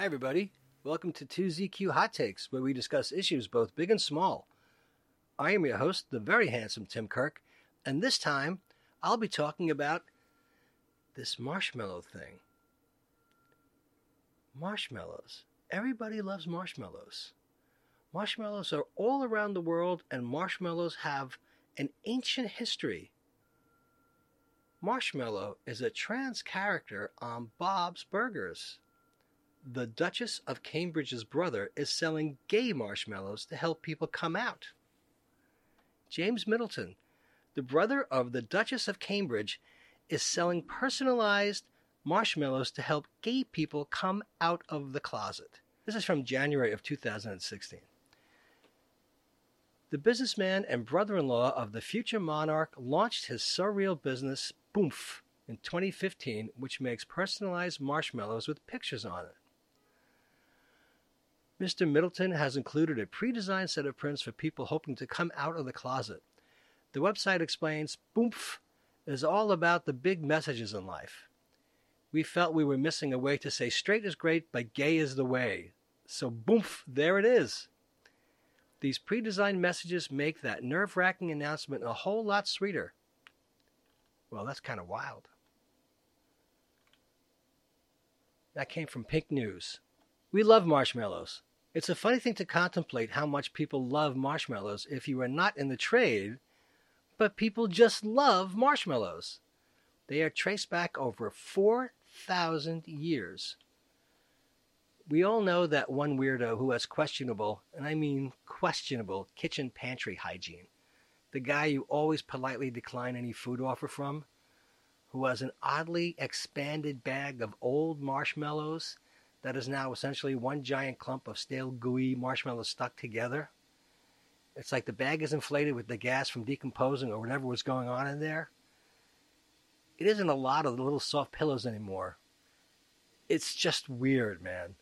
Hi, everybody. Welcome to 2ZQ Hot Takes, where we discuss issues both big and small. I am your host, the very handsome Tim Kirk, and this time I'll be talking about this marshmallow thing. Marshmallows. Everybody loves marshmallows. Marshmallows are all around the world, and marshmallows have an ancient history. Marshmallow is a trans character on Bob's Burgers. The Duchess of Cambridge's brother is selling gay marshmallows to help people come out. James Middleton, the brother of the Duchess of Cambridge, is selling personalized marshmallows to help gay people come out of the closet. This is from January of 2016. The businessman and brother in law of the future monarch launched his surreal business, Boomf, in 2015, which makes personalized marshmallows with pictures on it. Mr. Middleton has included a pre designed set of prints for people hoping to come out of the closet. The website explains Boomf is all about the big messages in life. We felt we were missing a way to say straight is great, but gay is the way. So, boomf, there it is. These pre designed messages make that nerve wracking announcement a whole lot sweeter. Well, that's kind of wild. That came from Pink News. We love marshmallows. It's a funny thing to contemplate how much people love marshmallows if you are not in the trade, but people just love marshmallows. They are traced back over 4,000 years. We all know that one weirdo who has questionable, and I mean questionable, kitchen pantry hygiene. The guy you always politely decline any food offer from, who has an oddly expanded bag of old marshmallows that is now essentially one giant clump of stale, gooey marshmallows stuck together. It's like the bag is inflated with the gas from decomposing or whatever was going on in there. It isn't a lot of the little soft pillows anymore. It's just weird, man.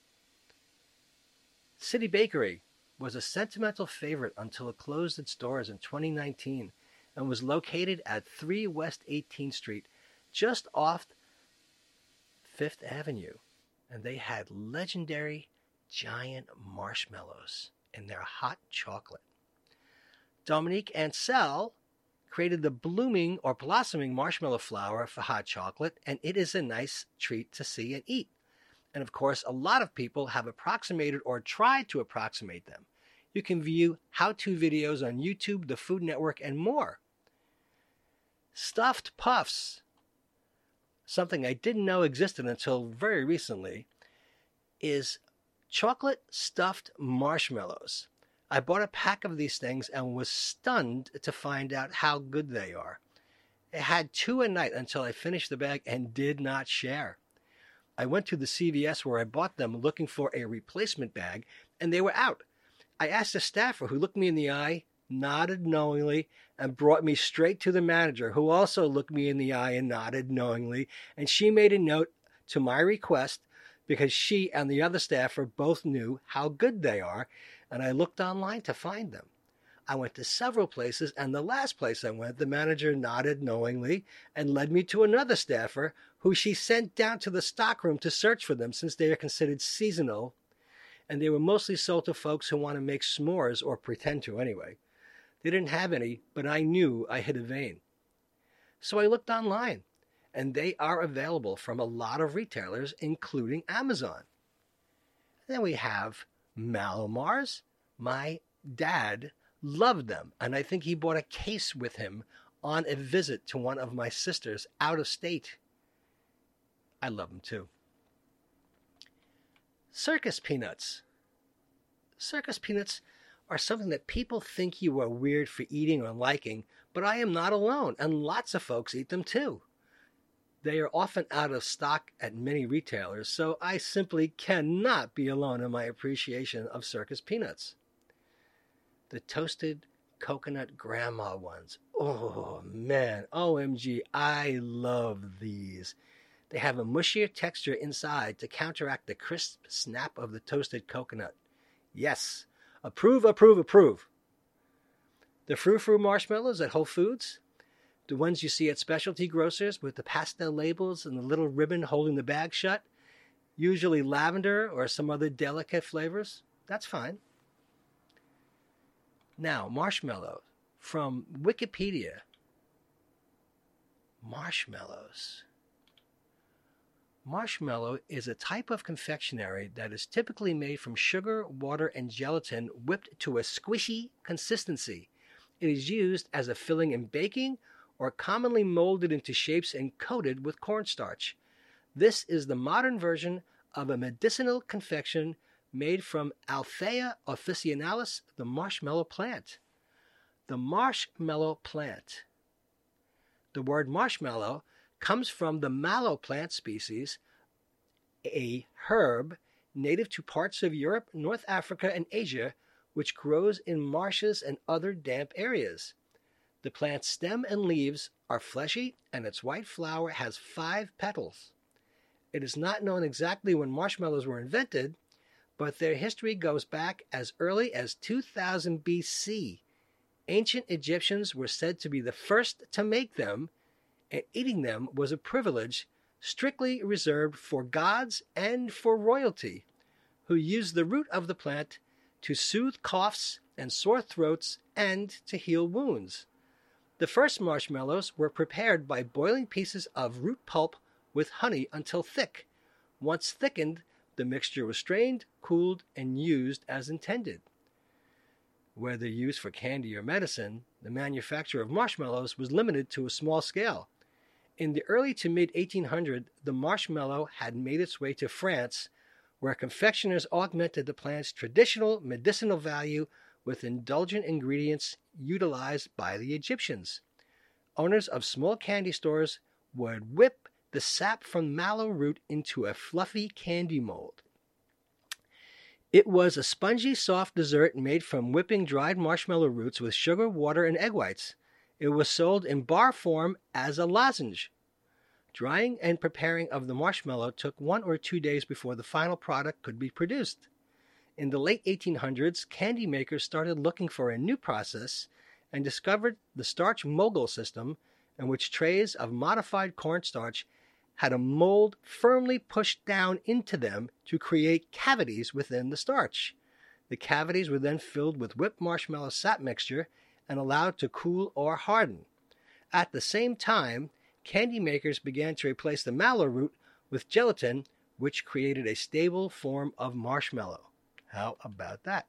City Bakery was a sentimental favorite until it closed its doors in 2019 and was located at 3 West 18th Street, just off Fifth Avenue and they had legendary giant marshmallows in their hot chocolate. Dominique Ansel created the blooming or blossoming marshmallow flower for hot chocolate, and it is a nice treat to see and eat. And of course, a lot of people have approximated or tried to approximate them. You can view how to videos on YouTube, the Food Network, and more. Stuffed puffs something I didn't know existed until very recently, is chocolate stuffed marshmallows. I bought a pack of these things and was stunned to find out how good they are. I had two a night until I finished the bag and did not share. I went to the CVS where I bought them looking for a replacement bag, and they were out. I asked a staffer who looked me in the eye nodded knowingly, and brought me straight to the manager, who also looked me in the eye and nodded knowingly. And she made a note to my request because she and the other staffer both knew how good they are, and I looked online to find them. I went to several places, and the last place I went, the manager nodded knowingly and led me to another staffer who she sent down to the stockroom to search for them since they are considered seasonal, and they were mostly sold to folks who want to make s'mores or pretend to anyway. They didn't have any, but I knew I hit a vein. So I looked online, and they are available from a lot of retailers, including Amazon. Then we have Mallomars. My dad loved them, and I think he bought a case with him on a visit to one of my sisters out of state. I love them too. Circus peanuts. Circus peanuts are something that people think you are weird for eating or liking, but I am not alone, and lots of folks eat them too. They are often out of stock at many retailers, so I simply cannot be alone in my appreciation of circus peanuts. The toasted coconut grandma ones. Oh man, OMG, I love these. They have a mushier texture inside to counteract the crisp snap of the toasted coconut. Yes, Approve, approve, approve. The Frou Frou marshmallows at Whole Foods, the ones you see at specialty grocers with the pastel labels and the little ribbon holding the bag shut, usually lavender or some other delicate flavors. That's fine. Now, marshmallow from Wikipedia. Marshmallows. Marshmallow is a type of confectionery that is typically made from sugar, water, and gelatin whipped to a squishy consistency. It is used as a filling in baking or commonly molded into shapes and coated with cornstarch. This is the modern version of a medicinal confection made from Althaea officinalis, the marshmallow plant. The marshmallow plant. The word marshmallow comes from the mallow plant species, a herb native to parts of Europe, North Africa, and Asia, which grows in marshes and other damp areas. The plant's stem and leaves are fleshy, and its white flower has five petals. It is not known exactly when marshmallows were invented, but their history goes back as early as 2000 BC. Ancient Egyptians were said to be the first to make them, and eating them was a privilege strictly reserved for gods and for royalty, who used the root of the plant to soothe coughs and sore throats and to heal wounds. The first marshmallows were prepared by boiling pieces of root pulp with honey until thick. Once thickened, the mixture was strained, cooled, and used as intended. Whether used for candy or medicine, the manufacture of marshmallows was limited to a small scale. In the early to mid 1800s, the marshmallow had made its way to France, where confectioners augmented the plant's traditional medicinal value with indulgent ingredients utilized by the Egyptians. Owners of small candy stores would whip the sap from mallow root into a fluffy candy mold. It was a spongy, soft dessert made from whipping dried marshmallow roots with sugar, water, and egg whites. It was sold in bar form as a lozenge. Drying and preparing of the marshmallow took one or two days before the final product could be produced. In the late 1800s, candy makers started looking for a new process and discovered the starch mogul system, in which trays of modified cornstarch had a mold firmly pushed down into them to create cavities within the starch. The cavities were then filled with whipped marshmallow sap mixture and allowed to cool or harden. At the same time, candy makers began to replace the mallow root with gelatin, which created a stable form of marshmallow. How about that?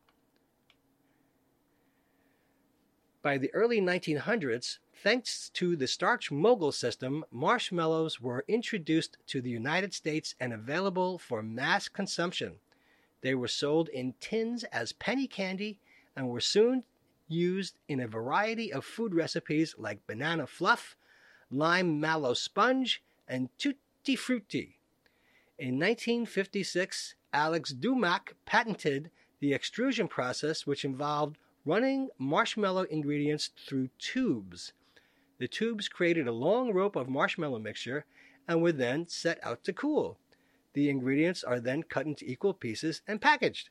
By the early 1900s, thanks to the starch mogul system, marshmallows were introduced to the United States and available for mass consumption. They were sold in tins as penny candy and were soon used in a variety of food recipes like banana fluff, lime mallow sponge, and tutti frutti. In 1956, Alex Doumak patented the extrusion process, which involved running marshmallow ingredients through tubes. The tubes created a long rope of marshmallow mixture and were then set out to cool. The ingredients are then cut into equal pieces and packaged.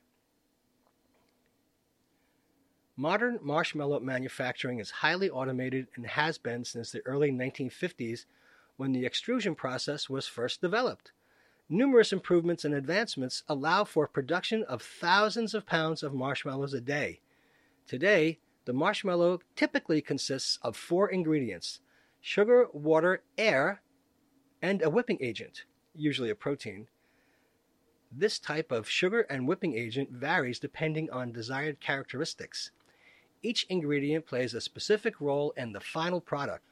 Modern marshmallow manufacturing is highly automated and has been since the early 1950s when the extrusion process was first developed. Numerous improvements and advancements allow for production of thousands of pounds of marshmallows a day. Today, the marshmallow typically consists of four ingredients sugar, water, air, and a whipping agent, usually a protein. This type of sugar and whipping agent varies depending on desired characteristics. Each ingredient plays a specific role in the final product.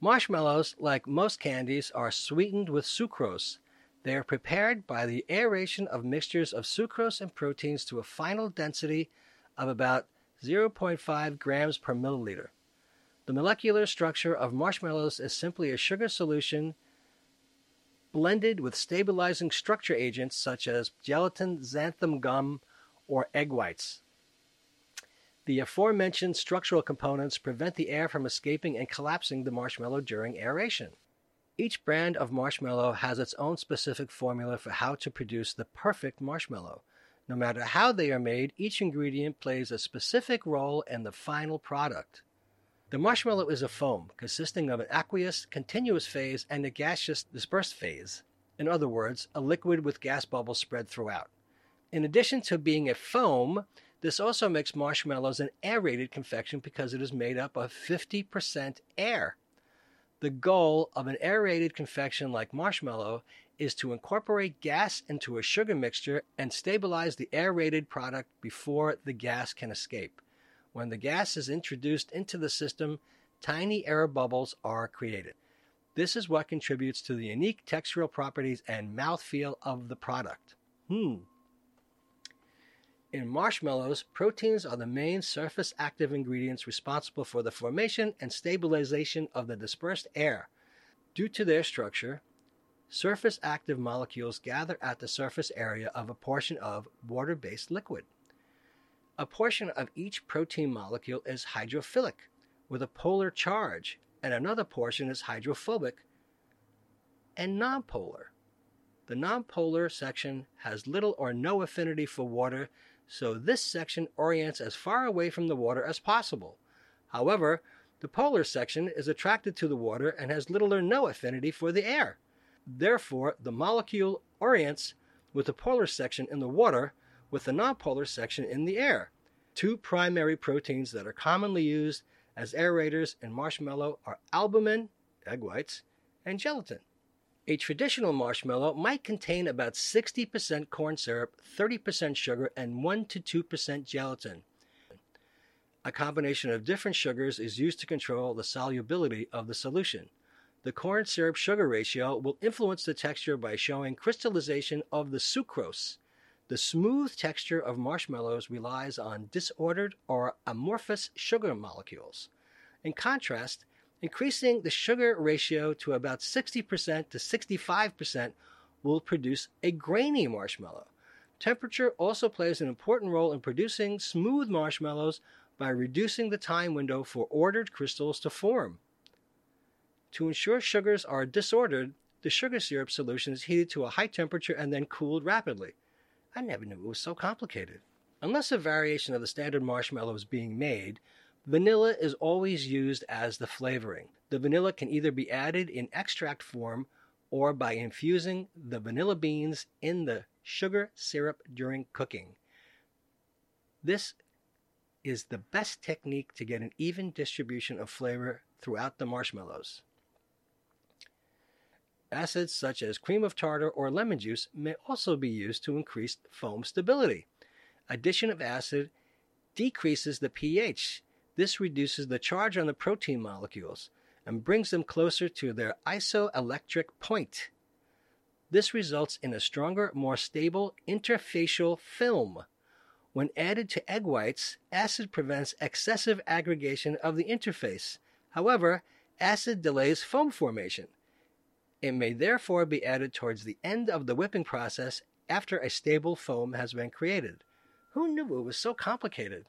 Marshmallows, like most candies, are sweetened with sucrose. They are prepared by the aeration of mixtures of sucrose and proteins to a final density of about 0.5 grams per milliliter. The molecular structure of marshmallows is simply a sugar solution blended with stabilizing structure agents such as gelatin, xanthan gum, or egg whites. The aforementioned structural components prevent the air from escaping and collapsing the marshmallow during aeration. Each brand of marshmallow has its own specific formula for how to produce the perfect marshmallow. No matter how they are made, each ingredient plays a specific role in the final product. The marshmallow is a foam consisting of an aqueous continuous phase and a gaseous dispersed phase. In other words, a liquid with gas bubbles spread throughout. In addition to being a foam, this also makes marshmallows an aerated confection because it is made up of 50% air. The goal of an aerated confection like marshmallow is to incorporate gas into a sugar mixture and stabilize the aerated product before the gas can escape. When the gas is introduced into the system, tiny air bubbles are created. This is what contributes to the unique textural properties and mouthfeel of the product. Hmm. In marshmallows, proteins are the main surface active ingredients responsible for the formation and stabilization of the dispersed air. Due to their structure, surface active molecules gather at the surface area of a portion of water based liquid. A portion of each protein molecule is hydrophilic with a polar charge, and another portion is hydrophobic and nonpolar. The nonpolar section has little or no affinity for water so this section orients as far away from the water as possible. However, the polar section is attracted to the water and has little or no affinity for the air. Therefore, the molecule orients with the polar section in the water with the nonpolar section in the air. Two primary proteins that are commonly used as aerators in marshmallow are albumin, egg whites, and gelatin. A traditional marshmallow might contain about 60% corn syrup, 30% sugar, and 1 to 2% gelatin. A combination of different sugars is used to control the solubility of the solution. The corn syrup sugar ratio will influence the texture by showing crystallization of the sucrose. The smooth texture of marshmallows relies on disordered or amorphous sugar molecules. In contrast, Increasing the sugar ratio to about 60% to 65% will produce a grainy marshmallow. Temperature also plays an important role in producing smooth marshmallows by reducing the time window for ordered crystals to form. To ensure sugars are disordered, the sugar syrup solution is heated to a high temperature and then cooled rapidly. I never knew it was so complicated. Unless a variation of the standard marshmallow is being made, Vanilla is always used as the flavoring. The vanilla can either be added in extract form or by infusing the vanilla beans in the sugar syrup during cooking. This is the best technique to get an even distribution of flavor throughout the marshmallows. Acids such as cream of tartar or lemon juice may also be used to increase foam stability. Addition of acid decreases the pH this reduces the charge on the protein molecules and brings them closer to their isoelectric point. This results in a stronger, more stable interfacial film. When added to egg whites, acid prevents excessive aggregation of the interface. However, acid delays foam formation. It may therefore be added towards the end of the whipping process after a stable foam has been created. Who knew it was so complicated?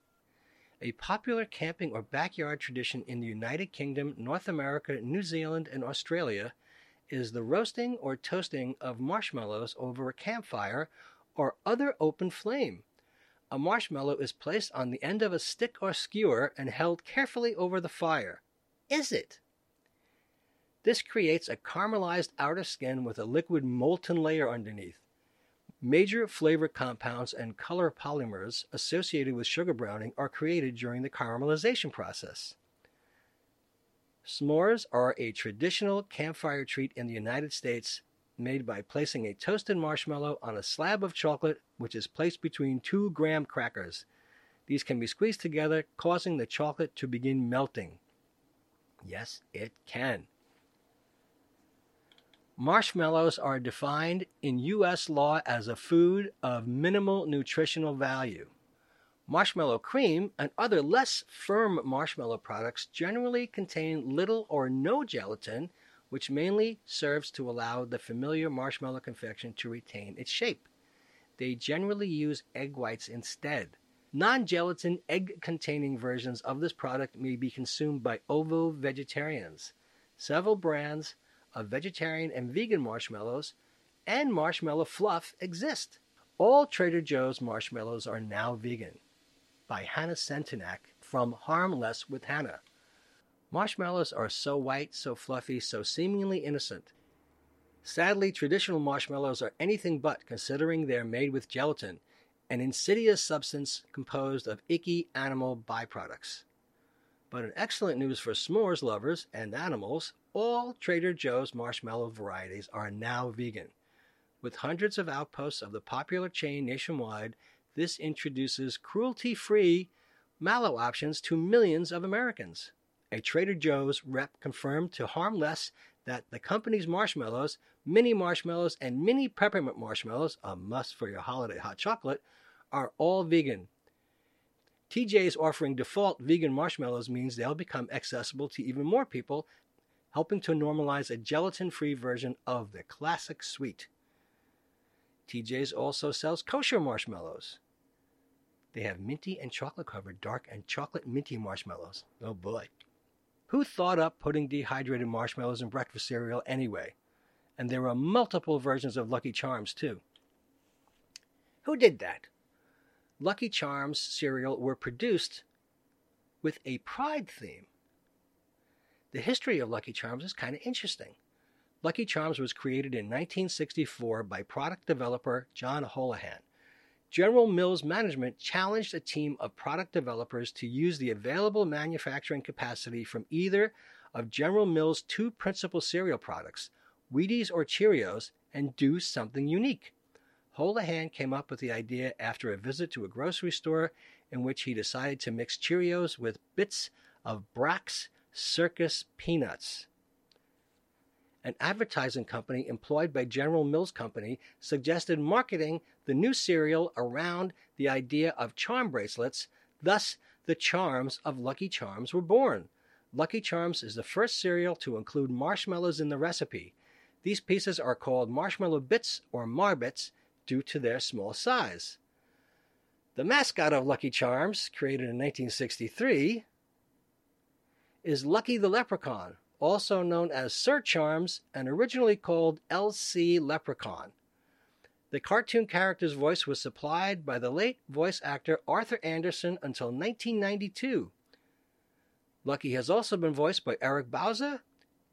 A popular camping or backyard tradition in the United Kingdom, North America, New Zealand, and Australia is the roasting or toasting of marshmallows over a campfire or other open flame. A marshmallow is placed on the end of a stick or skewer and held carefully over the fire. Is it? This creates a caramelized outer skin with a liquid molten layer underneath. Major flavor compounds and color polymers associated with sugar browning are created during the caramelization process. S'mores are a traditional campfire treat in the United States made by placing a toasted marshmallow on a slab of chocolate which is placed between two graham crackers. These can be squeezed together, causing the chocolate to begin melting. Yes, it can. Marshmallows are defined in U.S. law as a food of minimal nutritional value. Marshmallow cream and other less firm marshmallow products generally contain little or no gelatin, which mainly serves to allow the familiar marshmallow confection to retain its shape. They generally use egg whites instead. Non gelatin egg containing versions of this product may be consumed by ovo vegetarians. Several brands of vegetarian and vegan marshmallows and marshmallow fluff exist. All Trader Joe's marshmallows are now vegan. By Hannah Sentenac from Harmless with Hannah. Marshmallows are so white, so fluffy, so seemingly innocent. Sadly, traditional marshmallows are anything but, considering they are made with gelatin, an insidious substance composed of icky animal byproducts. But in excellent news for s'mores lovers and animals, all Trader Joe's marshmallow varieties are now vegan. With hundreds of outposts of the popular chain nationwide, this introduces cruelty free mallow options to millions of Americans. A Trader Joe's rep confirmed to Harm Less that the company's marshmallows mini marshmallows, and mini peppermint marshmallows, a must for your holiday hot chocolate, are all vegan. TJ's offering default vegan marshmallows means they'll become accessible to even more people, helping to normalize a gelatin free version of the classic sweet. TJ's also sells kosher marshmallows. They have minty and chocolate covered dark and chocolate minty marshmallows. Oh boy. Who thought up putting dehydrated marshmallows in breakfast cereal anyway? and there are multiple versions of Lucky Charms too. Who did that? Lucky Charms cereal were produced with a pride theme. The history of Lucky Charms is kind of interesting. Lucky Charms was created in 1964 by product developer John Holahan. General Mills management challenged a team of product developers to use the available manufacturing capacity from either of General Mills' two principal cereal products, Wheaties or Cheerios and do something unique. Holahan came up with the idea after a visit to a grocery store in which he decided to mix Cheerios with bits of Brach's Circus peanuts. An advertising company employed by General Mills Company suggested marketing the new cereal around the idea of charm bracelets, thus, the charms of Lucky Charms were born. Lucky Charms is the first cereal to include marshmallows in the recipe. These pieces are called marshmallow bits or marbits due to their small size. The mascot of Lucky Charms, created in 1963, is Lucky the Leprechaun, also known as Sir Charms and originally called LC Leprechaun. The cartoon character's voice was supplied by the late voice actor Arthur Anderson until 1992. Lucky has also been voiced by Eric Bauza,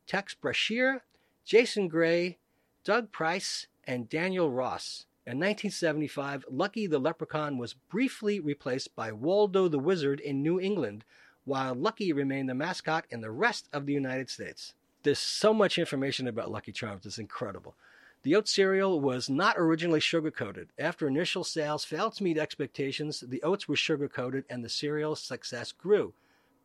Tex Brashear, Jason Graae, Doug Preis, and Daniel Ross. In 1975, Lucky the Leprechaun was briefly replaced by Waldo the Wizard in New England, while Lucky remained the mascot in the rest of the United States. There's so much information about Lucky Charms, it's incredible. The oat cereal was not originally sugar coated. After initial sales failed to meet expectations, the oats were sugar coated and the cereal's success grew.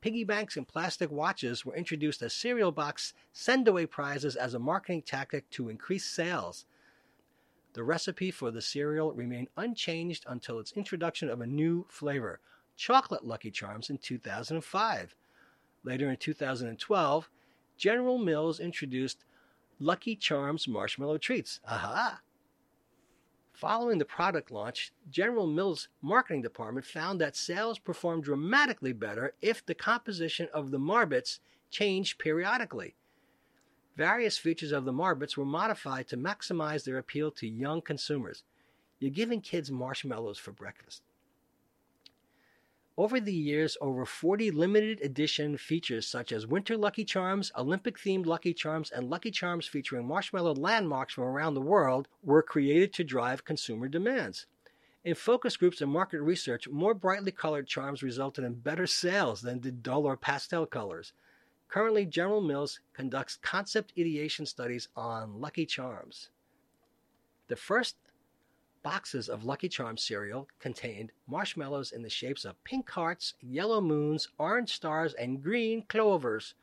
Piggy banks and plastic watches were introduced as cereal box send away prizes as a marketing tactic to increase sales. The recipe for the cereal remained unchanged until its introduction of a new flavor, chocolate Lucky Charms, in 2005. Later in 2012, General Mills introduced Lucky Charms marshmallow treats. Aha! Following the product launch, General Mills' marketing department found that sales performed dramatically better if the composition of the Marbits changed periodically. Various features of the Marbits were modified to maximize their appeal to young consumers. You're giving kids marshmallows for breakfast. Over the years, over 40 limited edition features such as Winter Lucky Charms, Olympic themed Lucky Charms, and Lucky Charms featuring marshmallow landmarks from around the world were created to drive consumer demands. In focus groups and market research, more brightly colored charms resulted in better sales than did duller pastel colors. Currently, General Mills conducts concept ideation studies on Lucky Charms. The first boxes of Lucky Charms cereal contained marshmallows in the shapes of pink hearts, yellow moons, orange stars, and green clovers.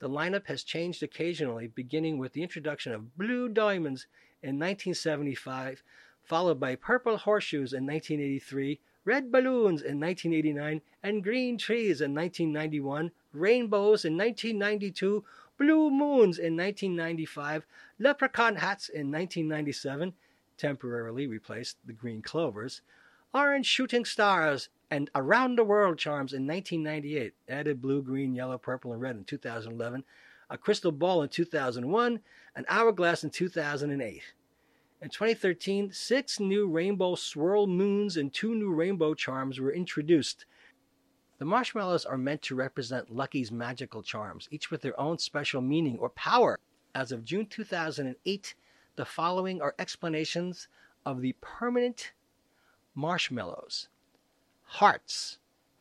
The lineup has changed occasionally, beginning with the introduction of blue diamonds in 1975, followed by purple horseshoes in 1983, red balloons in 1989, and green trees in 1991, rainbows in 1992, blue moons in 1995, leprechaun hats in 1997, temporarily replaced the green clovers, orange shooting stars, and around the world charms in 1998, added blue, green, yellow, purple, and red in 2011, a crystal ball in 2001, an hourglass in 2008. In 2013, six new rainbow swirl moons and two new rainbow charms were introduced. The marshmallows are meant to represent Lucky's magical charms, each with their own special meaning or power. As of June 2008, the following are explanations of the permanent marshmallows. Hearts,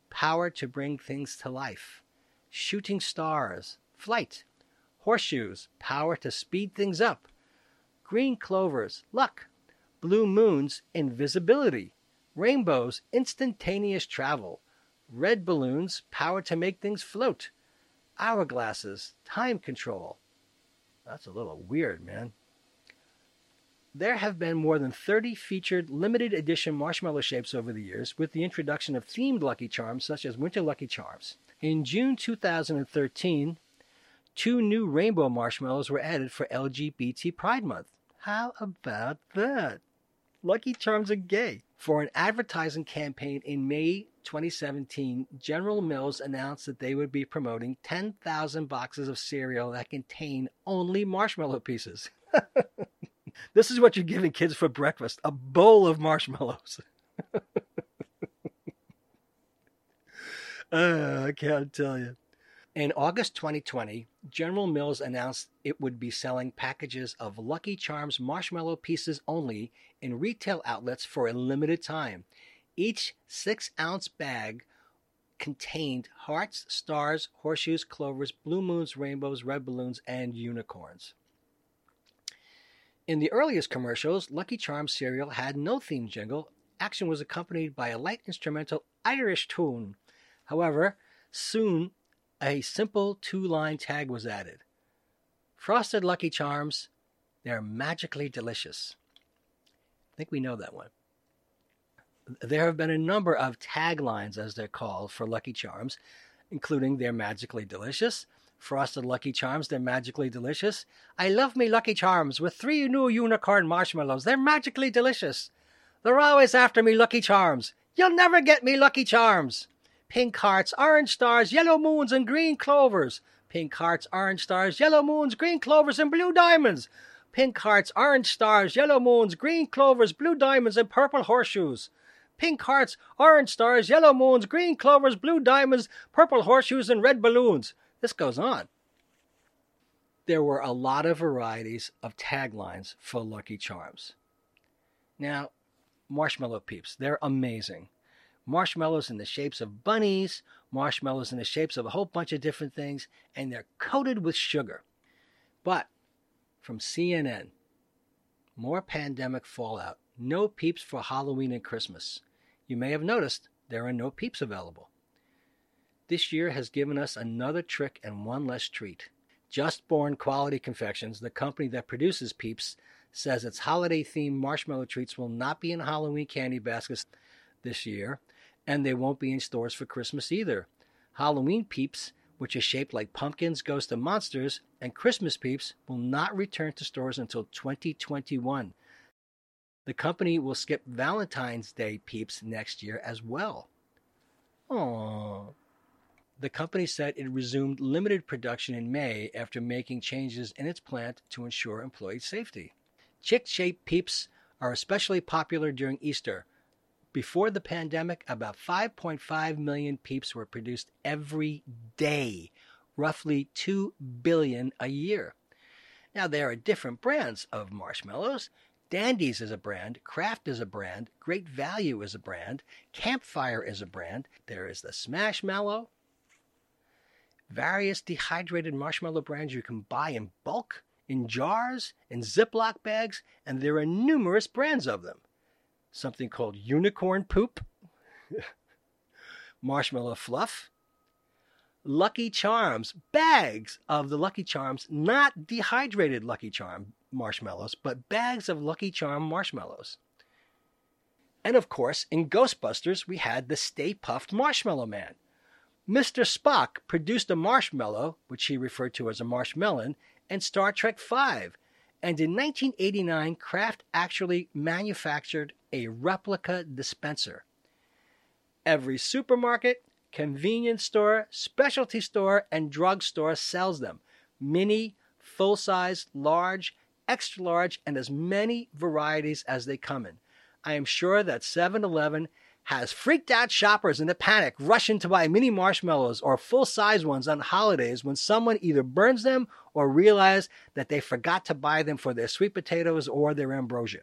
power to bring things to life, shooting stars, flight, horseshoes, power to speed things up, green clovers, luck, blue moons, invisibility, rainbows, instantaneous travel, red balloons, power to make things float, hourglasses, time control. That's a little weird, man. There have been more than 30 featured limited edition marshmallow shapes over the years, with the introduction of themed Lucky Charms such as Winter Lucky Charms. In June 2013, two new rainbow marshmallows were added for LGBT Pride Month. How about that? Lucky Charms are gay. For an advertising campaign in May 2017, General Mills announced that they would be promoting 10,000 boxes of cereal that contain only marshmallow pieces. this is what you're giving kids for breakfast a bowl of marshmallows. uh, I can't tell you. In August 2020, General Mills announced it would be selling packages of Lucky Charms marshmallow pieces only in retail outlets for a limited time. Each six ounce bag contained hearts, stars, horseshoes, clovers, blue moons, rainbows, red balloons, and unicorns. In the earliest commercials, Lucky Charms cereal had no theme jingle. Action was accompanied by a light instrumental Irish tune. However, soon a simple two line tag was added Frosted Lucky Charms, they're magically delicious. I think we know that one. There have been a number of taglines, as they're called, for Lucky Charms, including They're Magically Delicious, Frosted Lucky Charms, They're Magically Delicious. I love me Lucky Charms with three new unicorn marshmallows. They're magically delicious. They're always after me Lucky Charms. You'll never get me Lucky Charms pink hearts, orange stars, yellow moons, and green clovers. Pink hearts, orange stars, yellow moons, green clovers, and blue diamonds. Pink hearts, orange stars, yellow moons, green clovers, blue diamonds, and purple horseshoes. Pink hearts, orange stars, yellow moons, green clovers, blue diamonds, purple horseshoes, and red balloons. This goes on. There were a lot of varieties of taglines for Lucky Charms. Now, Marshmallow Peeps, they're amazing marshmallows in the shapes of bunnies, marshmallows in the shapes of a whole bunch of different things, and they're coated with sugar. But from CNN, more pandemic fallout. No peeps for Halloween and Christmas. You may have noticed there are no peeps available. This year has given us another trick and one less treat. Just Born Quality Confections, the company that produces Peeps, says its holiday themed marshmallow treats will not be in Halloween candy baskets this year and they won't be in stores for Christmas either. Halloween Peeps, which is shaped like pumpkins, ghosts, and monsters, and Christmas Peeps will not return to stores until 2021. The company will skip Valentine's Day Peeps next year as well. Aww. The company said it resumed limited production in May after making changes in its plant to ensure employee safety. Chick shaped peeps are especially popular during Easter, before the pandemic, about 5.5 million peeps were produced every day, roughly 2 billion a year. Now, there are different brands of marshmallows. Dandies is a brand, Kraft is a brand, Great Value is a brand, Campfire is a brand. There is the Smashmallow, various dehydrated marshmallow brands you can buy in bulk, in jars, in Ziploc bags, and there are numerous brands of them something called unicorn poop, marshmallow fluff, Lucky Charms, bags of the Lucky Charms, not dehydrated Lucky Charm marshmallows, but bags of Lucky Charm marshmallows. And of course, in Ghostbusters, we had the Stay Puft Marshmallow Man. Mr. Spock produced a marshmallow, which he referred to as a marshmallow, in Star Trek V, and in 1989, Kraft actually manufactured a replica dispenser. Every supermarket, convenience store, specialty store, and drugstore sells them mini, full size, large, extra large, and as many varieties as they come in. I am sure that 7 Eleven has freaked out shoppers in a panic rushing to buy mini marshmallows or full size ones on holidays when someone either burns them or realize that they forgot to buy them for their sweet potatoes or their ambrosia.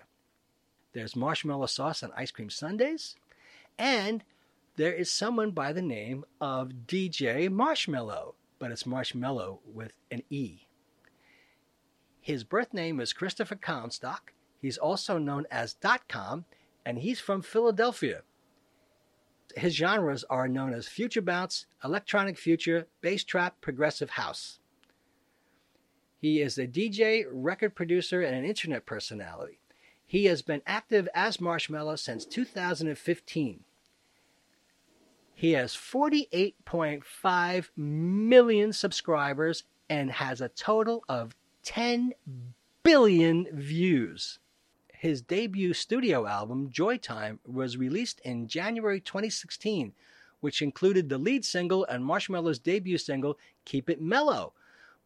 There's marshmallow sauce on ice cream sundaes, and there is someone by the name of DJ Marshmallow, but it's marshmallow with an E. His birth name is Christopher Comstock. He's also known as Dot Com, and he's from Philadelphia his genres are known as future bounce, electronic future, bass trap, progressive house. He is a DJ, record producer, and an internet personality. He has been active as Marshmello since 2015. He has 48.5 million subscribers and has a total of 10 billion views. His debut studio album, Joytime, was released in January 2016, which included the lead single and Marshmello's debut single, Keep It Mellow.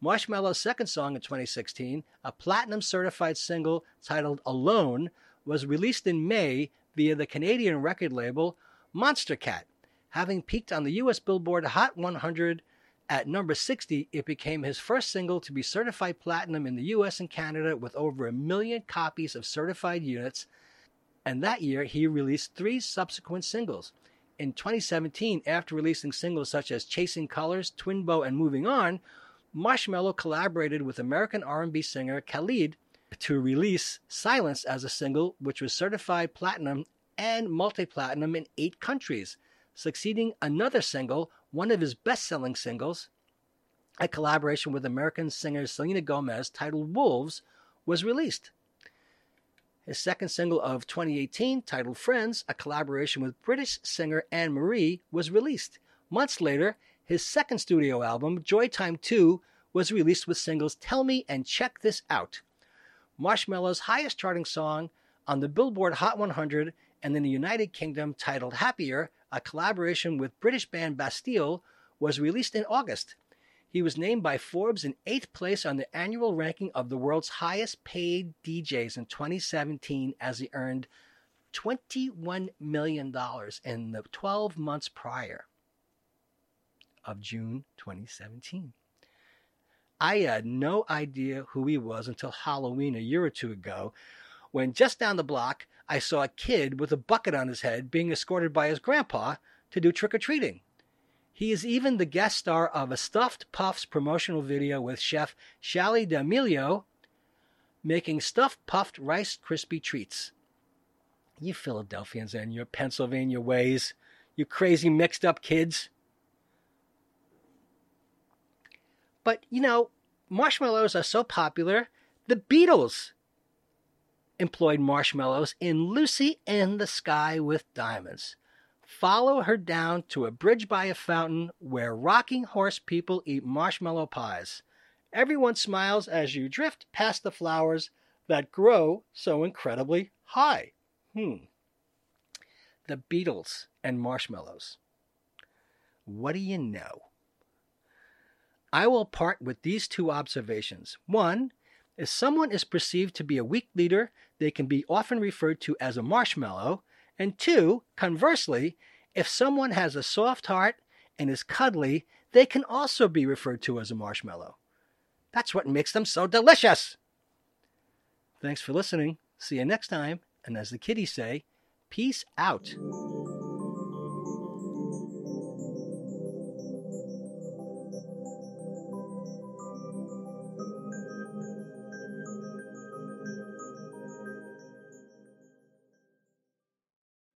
Marshmello's second song in 2016, a platinum certified single titled Alone, was released in May via the Canadian record label Monstercat. Having peaked on the US Billboard Hot 100 at number 60, it became his first single to be certified platinum in the US and Canada with over a million copies of certified units. And that year, he released three subsequent singles. In 2017, after releasing singles such as Chasing Colors, Twin Bow, and Moving On, Marshmello collaborated with American R&B singer Khalid to release Silence as a single, which was certified platinum and multi-platinum in eight countries, succeeding another single one of his best selling singles, a collaboration with American singer Selena Gomez titled Wolves, was released. His second single of 2018, titled Friends, a collaboration with British singer Anne Marie, was released. Months later, his second studio album, Joytime 2, was released with singles Tell Me and Check This Out. Marshmello's highest charting song on the Billboard Hot 100 and in the United Kingdom, titled Happier, a collaboration with British band Bastille, was released in August. He was named by Forbes in eighth place on the annual ranking of the world's highest paid DJs in 2017 as he earned $21 million in the 12 months prior of June 2017. I had no idea who he was until Halloween a year or two ago when just down the block I saw a kid with a bucket on his head being escorted by his grandpa to do trick or treating. He is even the guest star of a Stuffed Puffs promotional video with chef Shally D'Amelio making stuffed puffed Rice Krispie treats. You Philadelphians and your Pennsylvania ways, you crazy mixed up kids. But, you know, marshmallows are so popular, the Beatles employed marshmallows in Lucy in the Sky with Diamonds. Follow her down to a bridge by a fountain where rocking horse people eat marshmallow pies. Everyone smiles as you drift past the flowers that grow so incredibly high. Hmm. The Beatles and marshmallows. What do you know? I will part with these two observations. One, if someone is perceived to be a weak leader, they can be often referred to as a marshmallow. And two, conversely, if someone has a soft heart and is cuddly, they can also be referred to as a marshmallow. That's what makes them so delicious. Thanks for listening. See you next time. And as the kiddies say, peace out.